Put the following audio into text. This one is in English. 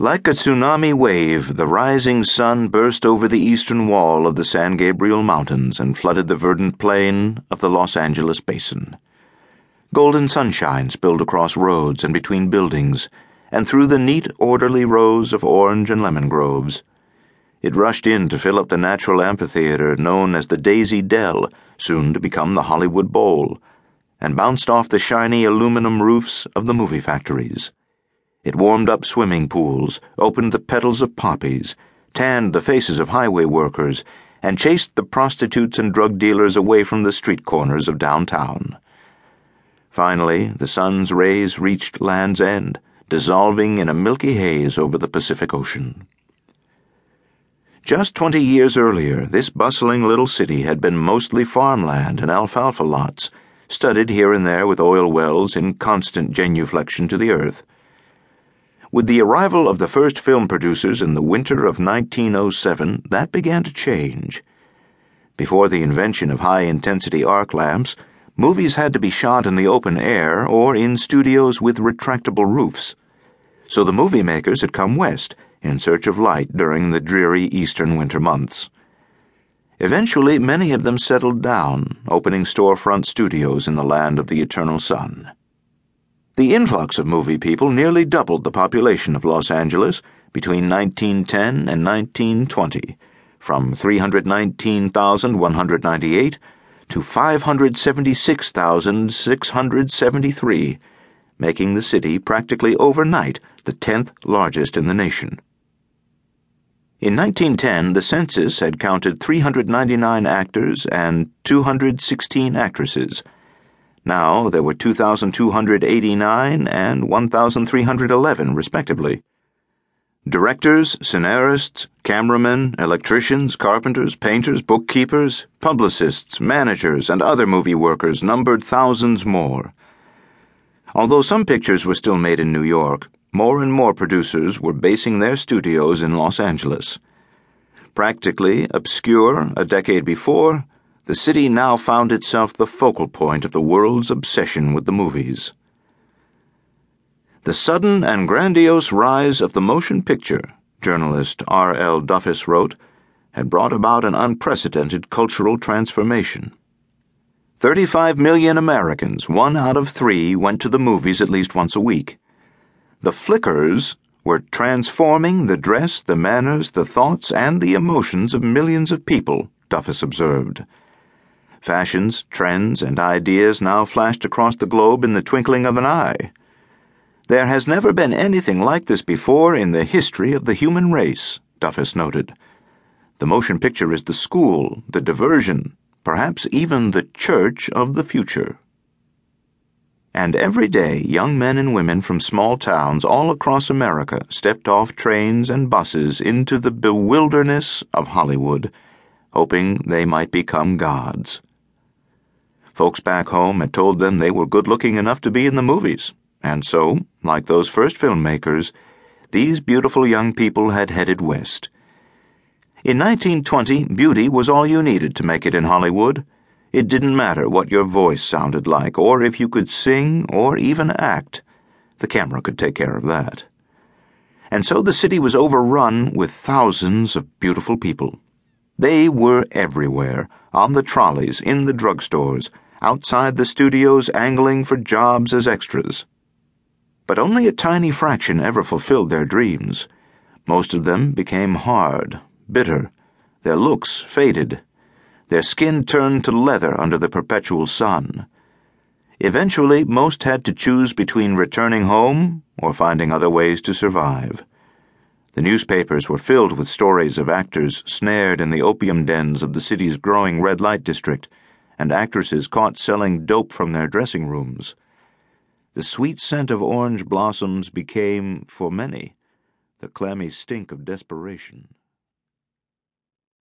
Like a tsunami wave, the rising sun burst over the eastern wall of the San Gabriel Mountains and flooded the verdant plain of the Los Angeles basin. Golden sunshine spilled across roads and between buildings and through the neat, orderly rows of orange and lemon groves. It rushed in to fill up the natural amphitheater known as the Daisy Dell, soon to become the Hollywood Bowl, and bounced off the shiny aluminum roofs of the movie factories. It warmed up swimming pools, opened the petals of poppies, tanned the faces of highway workers, and chased the prostitutes and drug dealers away from the street corners of downtown. Finally, the sun's rays reached Land's End, dissolving in a milky haze over the Pacific Ocean. Just twenty years earlier, this bustling little city had been mostly farmland and alfalfa lots, studded here and there with oil wells in constant genuflection to the earth. With the arrival of the first film producers in the winter of 1907, that began to change. Before the invention of high intensity arc lamps, movies had to be shot in the open air or in studios with retractable roofs. So the movie makers had come west in search of light during the dreary eastern winter months. Eventually, many of them settled down, opening storefront studios in the land of the eternal sun. The influx of movie people nearly doubled the population of Los Angeles between 1910 and 1920, from 319,198 to 576,673, making the city practically overnight the 10th largest in the nation. In 1910, the census had counted 399 actors and 216 actresses now there were 2,289 and 1,311, respectively. Directors, scenarists, cameramen, electricians, carpenters, painters, bookkeepers, publicists, managers, and other movie workers numbered thousands more. Although some pictures were still made in New York, more and more producers were basing their studios in Los Angeles. Practically obscure a decade before, the city now found itself the focal point of the world's obsession with the movies. The sudden and grandiose rise of the motion picture, journalist R. L. Duffus wrote, had brought about an unprecedented cultural transformation. 35 million Americans, one out of three, went to the movies at least once a week. The flickers were transforming the dress, the manners, the thoughts, and the emotions of millions of people, Duffus observed. Fashions, trends, and ideas now flashed across the globe in the twinkling of an eye. There has never been anything like this before in the history of the human race, Duffus noted. The motion picture is the school, the diversion, perhaps even the church of the future. And every day, young men and women from small towns all across America stepped off trains and buses into the bewilderness of Hollywood, hoping they might become gods. Folks back home had told them they were good looking enough to be in the movies, and so, like those first filmmakers, these beautiful young people had headed west. In 1920, beauty was all you needed to make it in Hollywood. It didn't matter what your voice sounded like, or if you could sing or even act. The camera could take care of that. And so the city was overrun with thousands of beautiful people. They were everywhere on the trolleys, in the drugstores outside the studios angling for jobs as extras. But only a tiny fraction ever fulfilled their dreams. Most of them became hard, bitter, their looks faded, their skin turned to leather under the perpetual sun. Eventually, most had to choose between returning home or finding other ways to survive. The newspapers were filled with stories of actors snared in the opium dens of the city's growing red light district and actresses caught selling dope from their dressing rooms. The sweet scent of orange blossoms became, for many, the clammy stink of desperation.